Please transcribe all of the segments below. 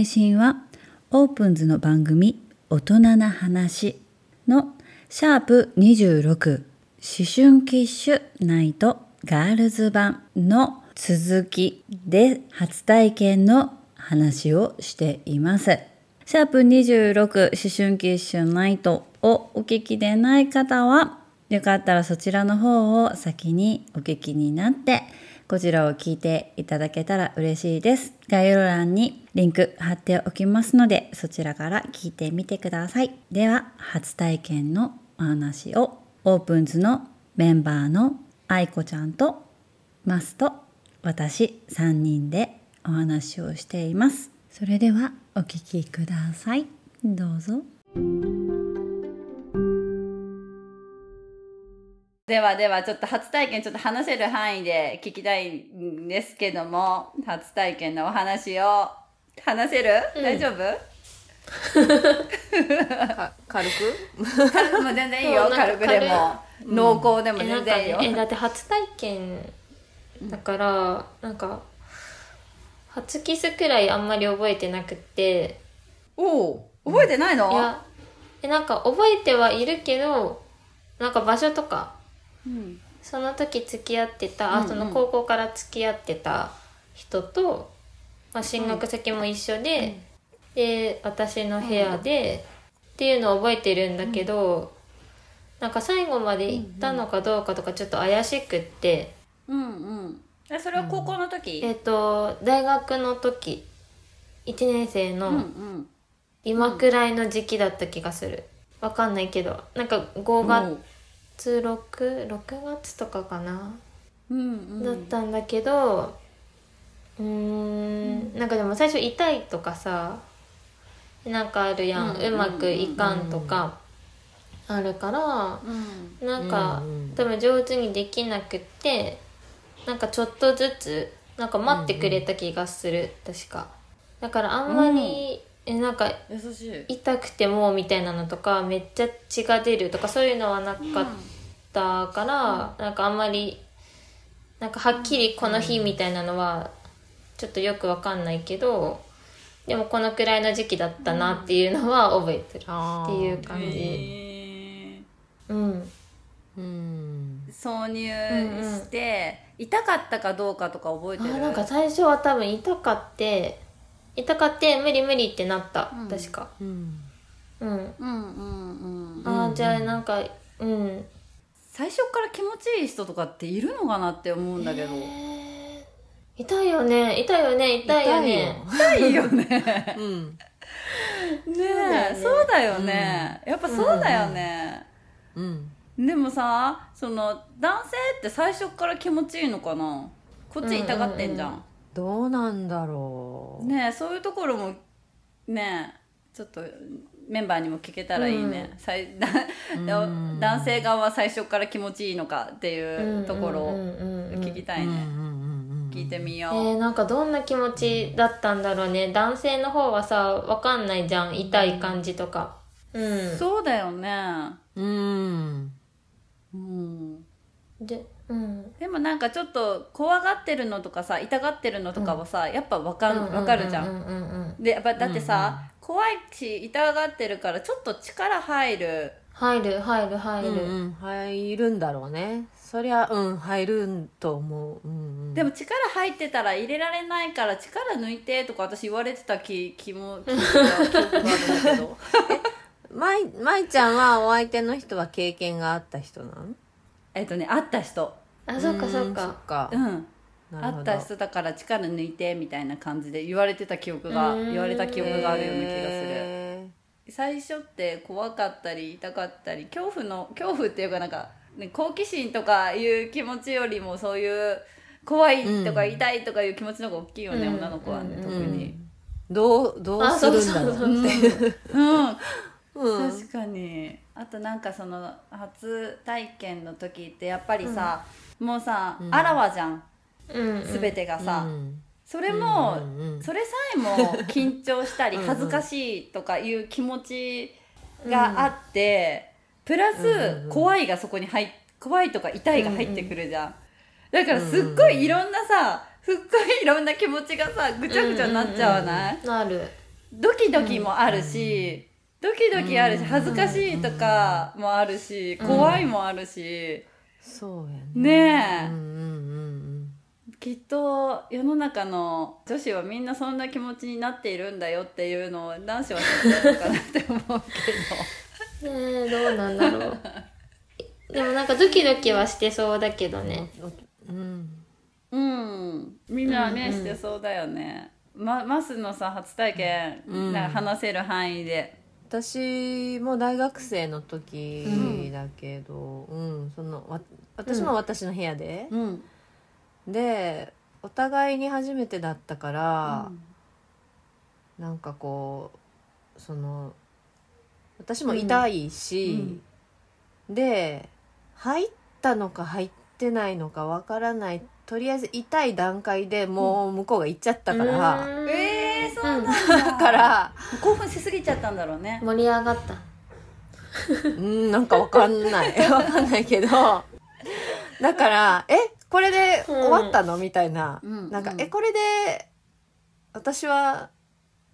配信はオープンズの番組大人な話のシャープ26思春期ッナイトガールズ版の続きで初体験の話をしています。シャープ26思春期ッナイトをお聞きでない方はよかったらそちらの方を先にお聞きになってこちらを聞いていただけたら嬉しいです。概要欄にリンク貼っておきますのでそちらから聞いてみてください。では初体験のお話をオープンズのメンバーの愛子ちゃんとマスと私3人でお話をしています。それではお聞きください。どうぞ。ではではちょっと初体験ちょっと話せる範囲で聞きたいんですけども初体験のお話を話せる、うん、大丈夫？軽く？軽くも全然いいよ。軽くでも、濃厚でも全然いいよ、えだって初体験だから、なんか初キスくらいあんまり覚えてなくて。おお覚えてないの、いやえなんか覚えてはいるけどなんか場所とかその時付き合ってた、あその高校から付き合ってた人と、まあ、進学先も一緒で、で私の部屋で、っていうのを覚えてるんだけど、なんか最後まで行ったのかどうかとかちょっと怪しくって。うんうん。えそれは高校の時、えっ、と大学の時1年生の今くらいの時期だった気がする。わかんないけど。なんか5月月66月とかかな、うんうん、だったんだけどうん、なんかでも最初痛いとかさなんかあるやん、うまくいかんとかあるから、うん、なんか、多分上手にできなくってなんかちょっとずつなんか待ってくれた気がする、確か。だからあんまり、えなんか痛くてもみたいなのとかめっちゃ血が出るとかそういうのはなかったから、うん、なんかあんまりなんかはっきりこの日みたいなのはちょっとよくわかんないけどでもこのくらいの時期だったなっていうのは覚えてるっていう感じ。うん、うん、挿入して、うんうん、痛かったかどうかとか覚えてる？あなんか最初は多分痛かって痛かって無理無理ってなった、うん、確か。うん、うん、うんうんうん。ああじゃあなんかうん。最初から気持ちいい人とかっているのかなって思うんだけど、えー、痛いよね。痛いよね。痛いよね。痛いよ。ね。うん。ねえそうだよね、やっぱそうだよね。うん、でもさその男性って最初から気持ちいいのかな？こっち痛がってんじゃんうんうんうんどうなんだろう。ねそういうところもねちょっとメンバーにも聞けたらいいね、うん、男性側は最初から気持ちいいのかっていうところを聞きたいね、聞いてみよう、えー、なんかどんな気持ちだったんだろうね。男性の方はさ分かんないじゃん。痛い感じとか。うん、そうだよね。うん。うん。でうん、でもなんかちょっと怖がってるのとかさ痛がってるのとかはさ、やっぱ分か分かるじゃん。でやっぱだってさ、うんうん、怖いし痛がってるからちょっと力入る。入る入る入る、うんうん、入るんだろうね。そりゃうん入ると思う、うんうん、でも力入ってたら入れられないから力抜いてとか私言われてた気気も聞いた記憶があるんだけど 舞舞ちゃんはお相手の人は経験があった人なのえっとね会った人あそっかそっか。か。うん。会った人だから力抜いてみたいな感じで言われてた記憶が言われた記憶があるような気がする。最初って怖かったり痛かったり恐怖の恐怖っていうかなんか、ね、好奇心とかいう気持ちよりもそういう怖いとか痛いとかいう気持ちの方が大きいよね、うん、女の子はね、特に。どうどうするんだろうって。うん。うん、確かに。あとなんかその初体験の時ってやっぱりさ、うん、もうさ、うん、あらわじゃん、うん、全てがさ、うん、それも、うんうん、それさえも 緊張したり恥ずかしいとかいう気持ちがあって、プラス怖いがそこに入怖いとか痛いが入ってくるじゃん、だからすっごいいろんなさすっごいいろんな気持ちがさぐちゃぐちゃになっちゃわない、なる。ドキドキもあるし、ドキドキあるし恥ずかしいとかもあるし、怖いもあるし、そうやね。ねえ。うんうんうんきっと世の中の女子はみんなそんな気持ちになっているんだよっていうのを男子は知ってるのかなって思うけど。ねえどうなんだろう。でもなんかドキドキはしてそうだけどね。うん。うん、みんなね、うんうん。してそうだよね。ま、マスのさ初体験、うん。なんか話せる範囲で。私も大学生の時だけど、うんそのわ私も私の部屋で、うん、でお互いに初めてだったから、なんかこうその私も痛いし、で入ったのか入ってないのかわからないとりあえず痛い段階でもう向こうが行っちゃったから、えー、そうなん。だ。だから。興奮しすぎちゃったんだろうね。盛り上がった。うんなんかわかんない。わかんないけど。だからえこれで終わったの？みたいな、うん。なんか、うん。えこれで私は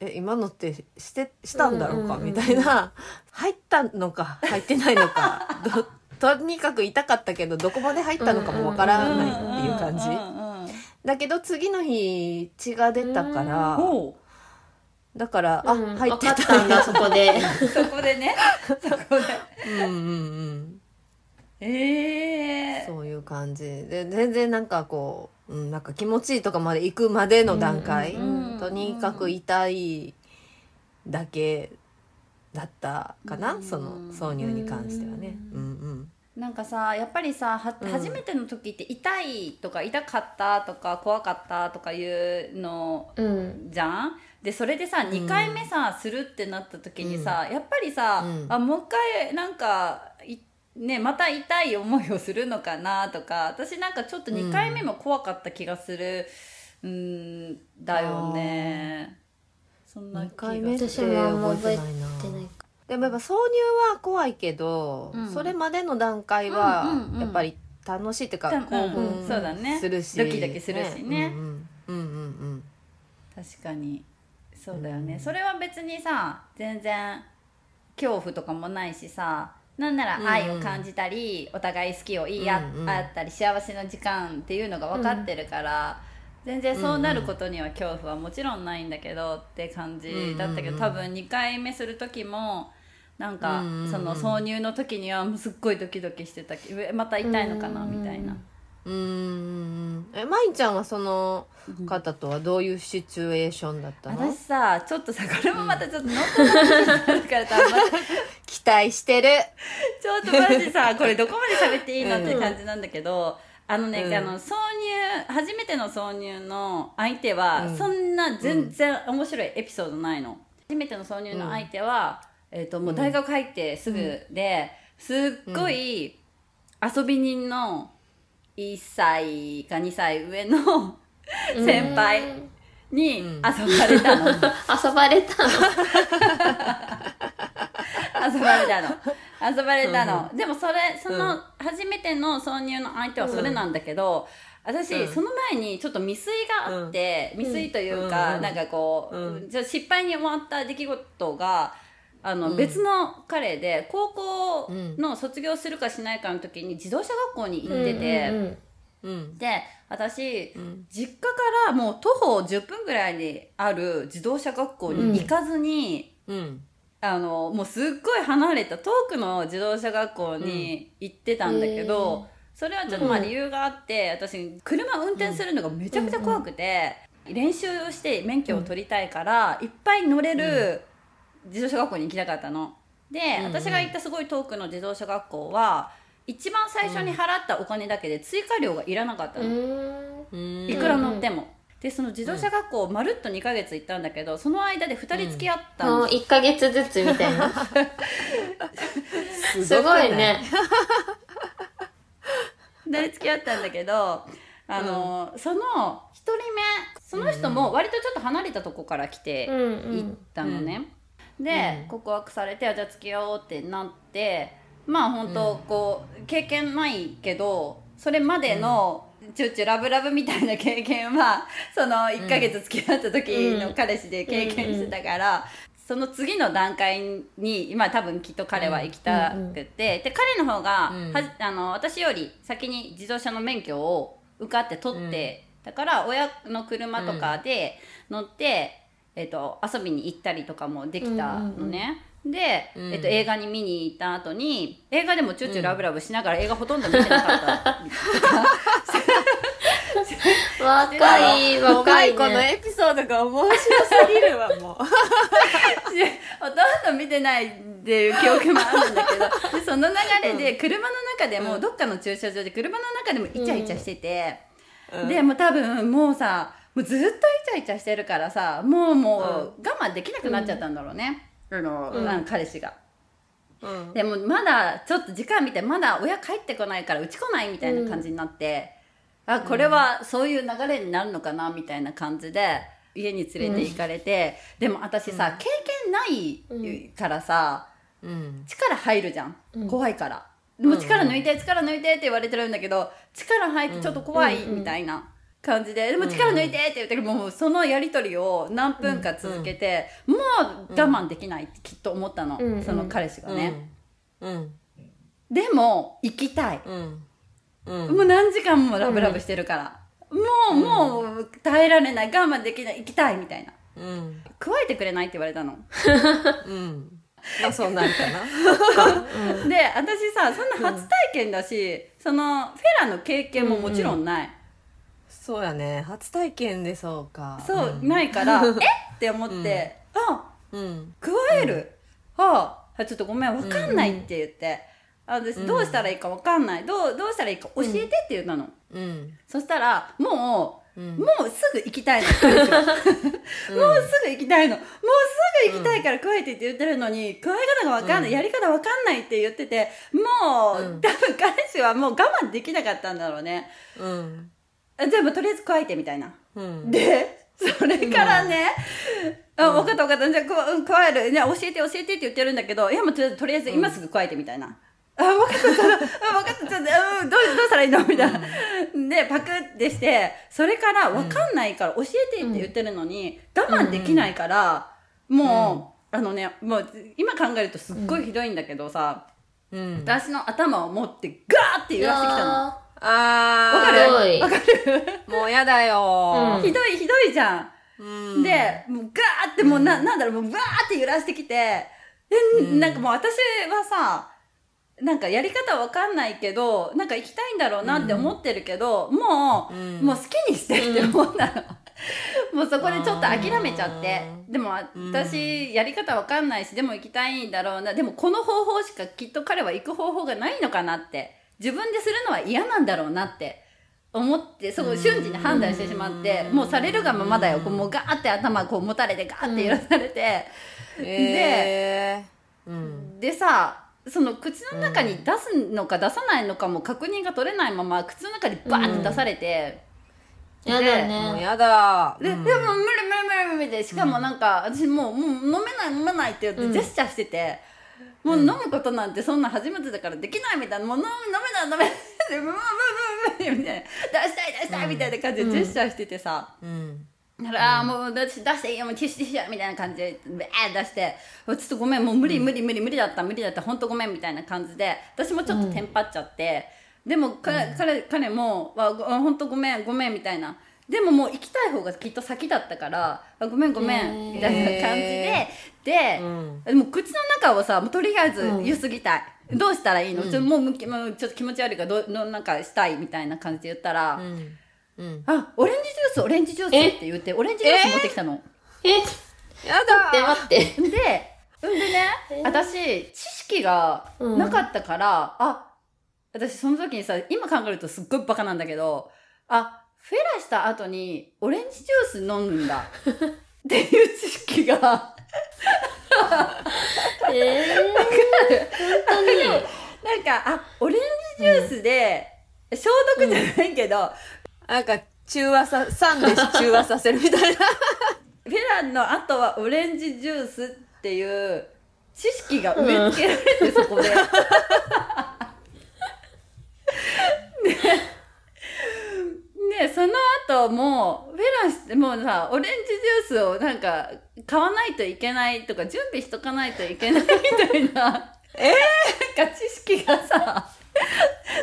え今のってしてしたんだろうか、うんうんうんみたいな。入ったのか？入ってないのか？どとにかく痛かったけどどこまで入ったのかもわからないっていう感じ、だけど次の日血が出たから、おうだから、うんあ入ってた。んだそこで。そこでね。そこで。うんうんうんええー。そういう感じ。で全然なんかこう、うん、なんか気持ちいいとかまで行くまでの段階、うんうんとにかく痛いだけだったかな、うん。その挿入に関してはね。うんうんなんかさやっぱりさ初めての時って痛いとか痛かったとか怖かったとかいうのうん。じゃん？でそれでさん。2回目さ、するってなった時にさ、やっぱりさ、うん。あもう一回なんかいねまた痛い思いをするのかなとか私なんかちょっと2回目も怖かった気がするうんだよね。そんな気が二回目私も覚えて覚えてないかでもやっぱ挿入は怖いけど、うん。それまでの段階はうんうんうん。やっぱり楽しいっていうか、うん興うん。そうだね。奮するし、ドキドキするしね。うんうんうんうん。確かにそうだよね、それは別にさ全然恐怖とかもないしさなんなら愛を感じたり、お互い好きを言い合,、うんうん。ったり幸せな時間っていうのが分かってるから、全然そうなることには恐怖はもちろんないんだけどって感じだったけど、うんうんうん。多分2回目する時もなんか、うんうんうん。その挿入の時にはもうすっごいドキドキしてたけどまた痛いのかなうんうんうん。みたいな。うんうんうんえまいちゃんはその方とはどういうシチュエーションだったの、私さちょっとさこれもまたちょっとノットな話になるからさ、ま期待してる。ちょっとマジさこれどこまで喋っていいのって感じなんだけど、あのね、うん。あの挿入初めての挿入の相手は、うん。そんな全然面白いエピソードないの。初めての挿入の相手は、えー、ともう大学入ってすぐで、すっごい遊び人の1歳か2歳上の先輩に 遊ばれたの。遊ばれたの。遊ばれたの。遊ばれたの、でもそれその初めての挿入の相手はそれなんだけど、私、うん。その前にちょっと未遂があって、未遂というか、うん。なんかこう、失敗に終わった出来事があの、うん。別の彼で高校の卒業するかしないかの時に自動車学校に行ってて、うんうんうん。で私、ん。実家からもう徒歩10分ぐらいにある自動車学校に行かずに、うん。あのもうすっごい離れた遠くの自動車学校に行ってたんだけど、それはちょっとまあ理由があって、私車運転するのがめちゃくちゃ怖くて、練習をして免許を取りたいから、いっぱい乗れる自動車学校に行きたかったの。で、うんうん。私が行ったすごい遠くの自動車学校は一番最初に払ったお金だけで追加料がいらなかったの。うん。いくら乗っても。でその自動車学校まるっと2ヶ月行ったんだけどその間で2人付き合ったんもうです1ヶ月ずつみたいな。すごいね。で 付き合ったんだけどあの、その1人目その人も割とちょっと離れたとこから来てうんうん。行ったのね、で、うん。告白されてあじゃあ付き合おうってなってまあ本当こう経験ないけどそれまでのチュッチュラブラブみたいな経験はその1ヶ月付き合った時の彼氏で経験してたから、その次の段階に今多分きっと彼は行きたくて、で彼の方が、あの私より先に自動車の免許を受かって取って、だから親の車とかで乗って、えっと遊びに行ったりとかもできたのね。で、うん。えっと、映画に見に行った後に映画でもチュッチュラブラブしながら映画ほとんど見てなかった。若い若い若い子のねエピソードが面白すぎるわもう。ほとんど見てないっていう記憶もあるんだけど。でその流れで車の中でも、どっかの駐車場で車の中でもイチャイチャしてて、うん。でもう多分もうさもうずっとイチャイチャしてるからさもうもう我慢できなくなっちゃったんだろうね、あのうん。彼氏が。うん。でもまだちょっと時間見てまだ親帰ってこないからうち来ないみたいな感じになって、あこれはそういう流れになるのかなみたいな感じで家に連れて行かれて、でも私さ、経験ないからさうん。力入るじゃん、うん。怖いから。でも力抜いて力抜いてって言われてるんだけど力入ってちょっと怖いみたいな感じで、でも力抜いてって言ってもうそのやり取りを何分か続けて、もう我慢できないってきっと思ったの、うん。その彼氏がね。うん。でも行きたい、もう何時間もラブラブしてるから、もう、もう耐えられない。我慢できない。行きたいみたいな。うん。加えてくれないって言われたの。うん。まあそうなるかな。で私さそんな初体験だし、そのフェラの経験ももちろんない、そうやね。初体験でそうか。そう、ん。ないから え？って思って、あうん。加える、はあちょっとごめん分かんないって言って、あ私どうしたらいいか分かんない。どうどうしたらいいか教えてって言ったの、うん。そしたらもう、うん。もうすぐ行きたいの。彼 もうすぐ行きたいの。もうすぐ行きたいから加えてって言ってるのに加え方が分かんない、やり方分かんないって言っててもう、うん。多分彼氏はもう我慢できなかったんだろうね。うんあじゃあもうとりあえず加えてみたいな。うん。でそれからね、あ分かった分かった。じゃあこうん加える。いや教えて教えてって言ってるんだけどいやもうとりあえず今すぐ加えてみたいな、あ分かった。分かった。あ分かったちょどうどうしたらいいの？みたいな、でパクってしてそれから分かんないから教えてって言ってるのに、我慢できないから、もう、あのねもう今考えるとすっごいひどいんだけどさ、うん。私の頭を持ってガーって揺らしてきたの。わあかる？すごい。わかる。ーもうやだよ。ひどいひどいじゃん。うん。で、もうガーってもうな、なんだろう、もうガーって揺らしてきて、で、なんかもう私はさ、なんかやり方わかんないけど、なんか行きたいんだろうなって思ってるけど、もう、うん。もう好きにしてって思ったの。もうそこでちょっと諦めちゃって。でも私、やり方わかんないし、でも行きたいんだろうな。でもこの方法しかきっと彼は行く方法がないのかなって。自分でするのは嫌なんだろうなって。思ってそう瞬時に判断してしまってもうされるがままだよ。こうもうガーって頭こう持たれてガーって揺らされて、えー。うん。でさその口の中に出すのか出さないのかも確認が取れないまま口の中にバーって出されて、やだね。もうやだ。で、うん。でも無理無理無理無理でしかもなんか、私もうもう飲めない飲めないって言ってうん。ジェスチャーしてて、もう飲むことなんてそんな初めてだからできないみたいな。もう飲め飲めない飲めないでもうもうもうもうみたいな。出したい出したいみたいな感じでジェスチャーしててさ、うんだから、もう出し出していいよもうティッシュティッシュみたいな感じでベー出してちょっとごめんもう無理無理無理無理だった無理だった本当ごめんみたいな感じで私もちょっとテンパっちゃって、でも彼,、彼彼もわご本当ごめんごめんみたいなでももう行きたい方がきっと先だったからあごめんごめへんーみたいな感じでで、うん。でも口の中をさもうとりあえずうん。ゆすぎたい、どうしたらいいの、ちょっともうちょっと気持ち悪いからどなんかしたいみたいな感じで言ったら、うん。うん。あオレンジジュースオレンジジュースって言ってオレンジジュース持ってきたの。え？やだ待って待ってで、んでね、私、知識がなかったから、あ、私その時にさ、今考えるとすっごいバカなんだけど、あ、フェラした後にオレンジジュース飲むんだ。っていう知識が、えー、本当になんか、あ、オレンジジュースで、消毒じゃないけど、なんか中和さ酸で中和させるみたいなフェランの後はオレンジジュースっていう知識が植え付けられて、そこで。でさオレンジジュースをなんか買わないといけないとか準備しとかないといけないみたいな。えなんか知識がさ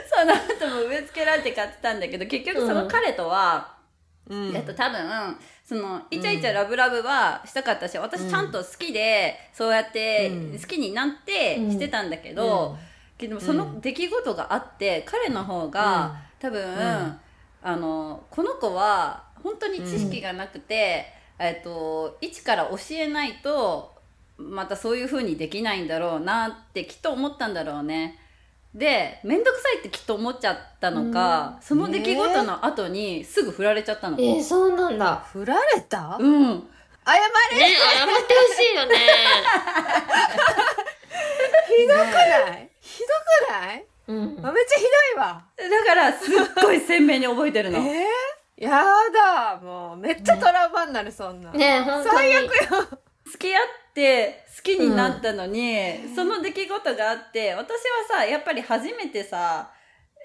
その後も植え付けられて買ってたんだけど結局その彼とは、うんえっと多分そのイチャイチャラブラブはしたかったし、私ちゃんと好きでそうやってうん。好きになってうん。してたんだけど、けどその出来事があって彼の方が、多分、ん。あのこの子は本当に知識がなくて、えっと一から教えないとまたそういう風にできないんだろうなってきっと思ったんだろうね。で面倒くさいってきっと思っちゃったのか、その出来事の後にすぐ振られちゃったの。えー、そうなんだ。振られた？うん。謝れ！ね謝ってほしいよね。ひどくない？ひどくない？うん。めっちゃひどいわ。だからすっごい鮮明に覚えてるの。えー、やだもうめっちゃトラウマになるそんな、ね本当に。最悪よ。付き合って好きになったのに、その出来事があって私はさやっぱり初めてさ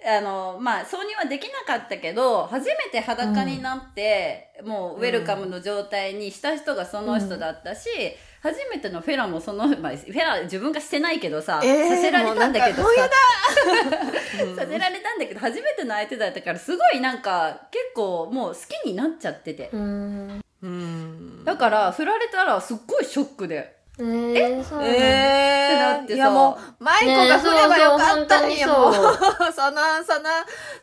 あのまあ挿入はできなかったけど初めて裸になって、もうウェルカムの状態にした人がその人だったし、初めてのフェラもその、まあ、フェラ自分がしてないけどさ、えーさせられたんだけどさ。うん させられたんだけど初めての相手だったからすごいなんか結構もう好きになっちゃってて。だから振られたらすっごいショックで。えー、そうなんだ、えー、だってさ。いやもう、マイコが振ればよかったんや、ね その、その、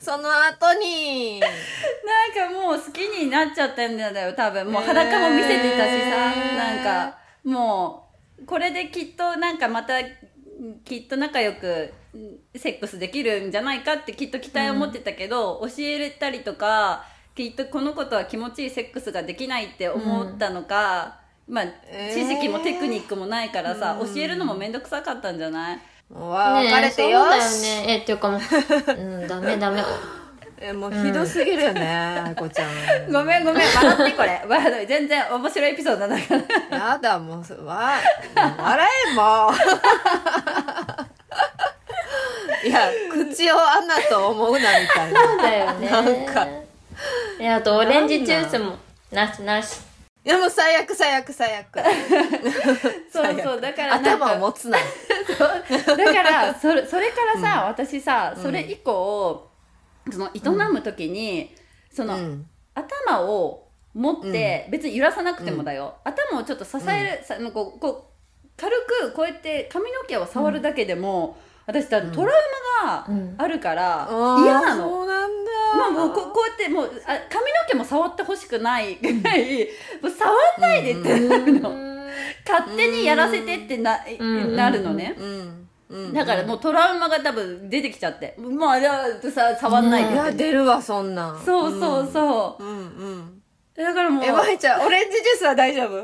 その後に。なんかもう好きになっちゃったんだよ多分。もう裸も見せてたしさ、へー。なんかもうこれできっとなんかまたきっと仲良くうんセックスできるんじゃないかってきっと期待を持ってたけど、教えれたりとかきっとこの子とは気持ちいいセックスができないって思ったのか、まあえー。知識もテクニックもないからさ、教えるのも面倒くさかったんじゃない？もうわね別れてよそうだよし。ね。えっていうかもううんダメダメえ、もうひどすぎるよね、あいこちゃん。ごめんごめん笑ってこれ笑って全然面白いエピソードだからやだ、もう、わ、笑え、もう。いや、口を穴と思うな、みたいな。そうだよねなんかえあとオレンジジュースもなしなしいや、もう最悪、最悪、最悪。そうそうだから頭を持つな。だからそれそれからさ、私さそれ以降、その営む時に、その、うん。頭を持って、別に揺らさなくてもだよ、頭をちょっと支える、さこうこう軽くこうやって髪の毛を触るだけでも、私多分トラウマがあるから、嫌なの。そうなんだ。まあもうここうやってもうあ髪の毛も触ってほしくないぐらいもう触んないでってなるの、勝手にやらせてってな,、ん。なるのね、うん。うん。だからもうトラウマが多分出てきちゃってもうあれはさ触んないで、いや、出るわ、そんなん。そうそうそう、うんうん。だからもうえ、まいちゃん、オレンジジュースは大丈夫？オ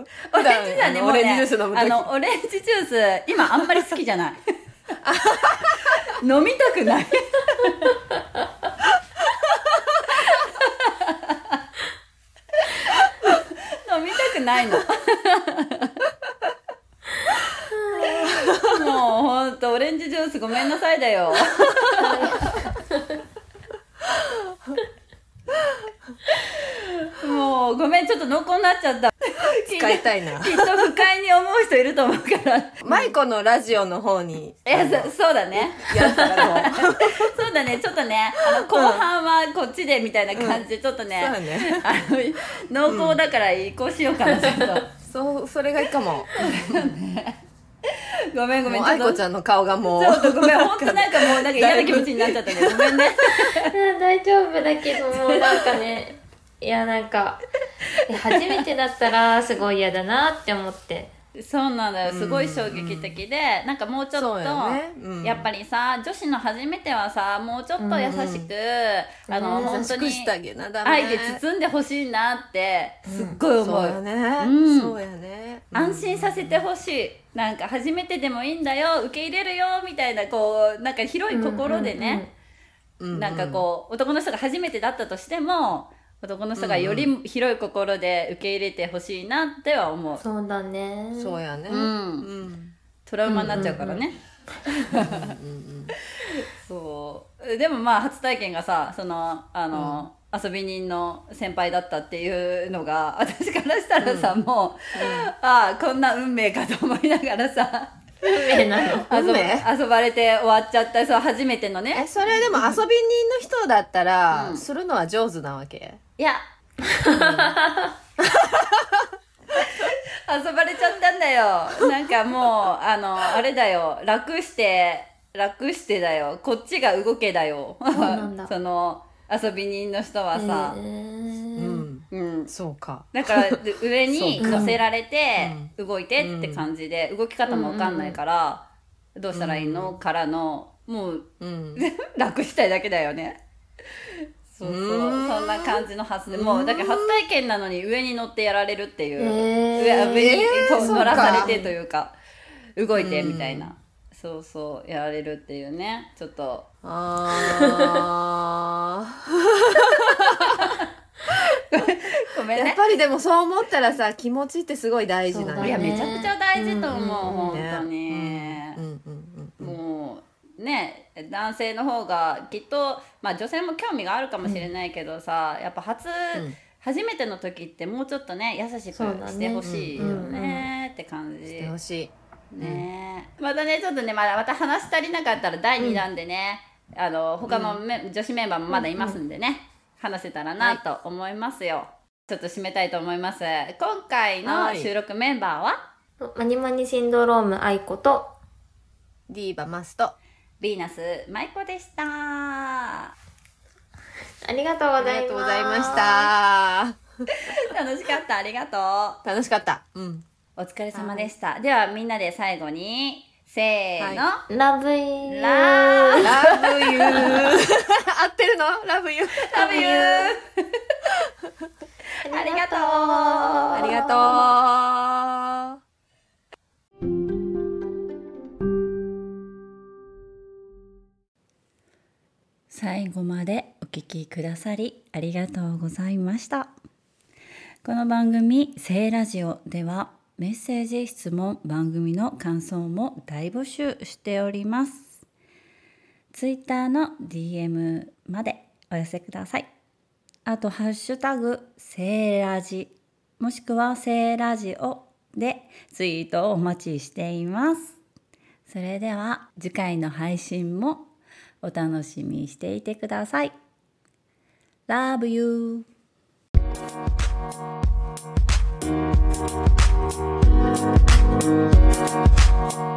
レンジジュースはね、もうオレンジね、ジュース飲む。あの、オレンジジュース、今あんまり好きじゃない。飲みたくない。飲みたくないの。もうほんと、オレンジジュースごめんなさいだよ。もうごめん、ちょっと濃厚になっちゃった。使いたいな。きっと不快に思う人いると思うから。マイコのラジオの方にいや、そそうだね。やったらそうだね。ちょっとね、あの、後半はこっちでみたいな感じで、ちょっとね、そうだね。あの、濃厚だから移行しようかな、ちょっと。そう、それがいいかも。ごめんごめん、もう愛子ちゃゃんの顔がもう。ちょっとごめん、ほんとなんかもう、なんか嫌な気持ちになっちゃったね。ごめんね。大丈夫だけどもうなんかね いやなんかえ初めてだったらすごい嫌だなって思ってそうなんだよ。すごい衝撃的で、なんかもうちょっと、ね。うん。やっぱりさ、女子の初めてはさ、もうちょっと優しく、あの、うんあげなダメ。愛で包んでほしいなって、すっごい思う。そうやね。うん。そうやね。安心させてほしい。なんか初めてでもいいんだよ。受け入れるよみたいなこうなんか広い心でね、うん。なんかこう男の人が初めてだったとしても男の人がより広い心で受け入れてほしいなっては思う、そうだね。そうやね。うん。うん。トラウマになっちゃうからね、そう。でもまあ初体験がさそのあの、遊び人の先輩だったっていうのが私からしたらさ、もう、ああこんな運命かと思いながらさ運命なの？遊ば運命？遊ばれて終わっちゃったそう初めてのえねそれでも遊び人の人だったら、うん。するのは上手なわけ？いや。遊ばれちゃったんだよ。なんかもうあのあれだよ。楽して楽してだよ。こっちが動けだよ。なんだ。その遊び人の人はさ、ううそうか。だからで上に乗せられて動いてって感じで動き方も分かんないからどうしたらいいの？からのもううん。楽したいだけだよね。そうそう。うん。そんな感じのはずでもうだから初体験なのに上に乗ってやられるっていう、へー。上上に乗らされてというか動いてみたいな、そうそうやられるっていうね。ちょっと。あ ごめんね。ーやっぱりでもそう思ったらさ気持ちってすごい大事だそうだいやねめちゃくちゃ大事と思う、うん本ね当に、うんうんうんうんもうね男性の方がきっとまあ女性も興味があるかもしれないけどさ、やっぱ初、ん。初めての時ってもうちょっとね優しくしてほしいようんねって感じ、してほしい。ね。またねちょっとねまだまた話し足りなかったら第2弾でね、あの他のめ、女子メンバーもまだいますんでね、話せたらなと思いますよ、ちょっと締めたいと思います。今回のはい。収録メンバーは、マニマニシンドローム愛子とディーバマストヴィーナス舞子でした。ありがとうございます。がとうございました。楽しかった。ありがとう。楽しかった。うん。お疲れ様でした。ではみんなで最後に、せーの、はラブイー。ラーラブユー。合ってるの？ラブユー。ラブユー。ありがとう。ありがとう。最後までお聞きくださりありがとうございました。この番組「聖ラジオ」ではメッセージ質問番組の感想も大募集しております。ツイッターの DM までお寄せください。あと、ハッシュタグ、セーラジ、もしくはセーラジオでツイートをお待ちしています。それでは次回の配信もお楽しみにしていてください。Love you! Thank you.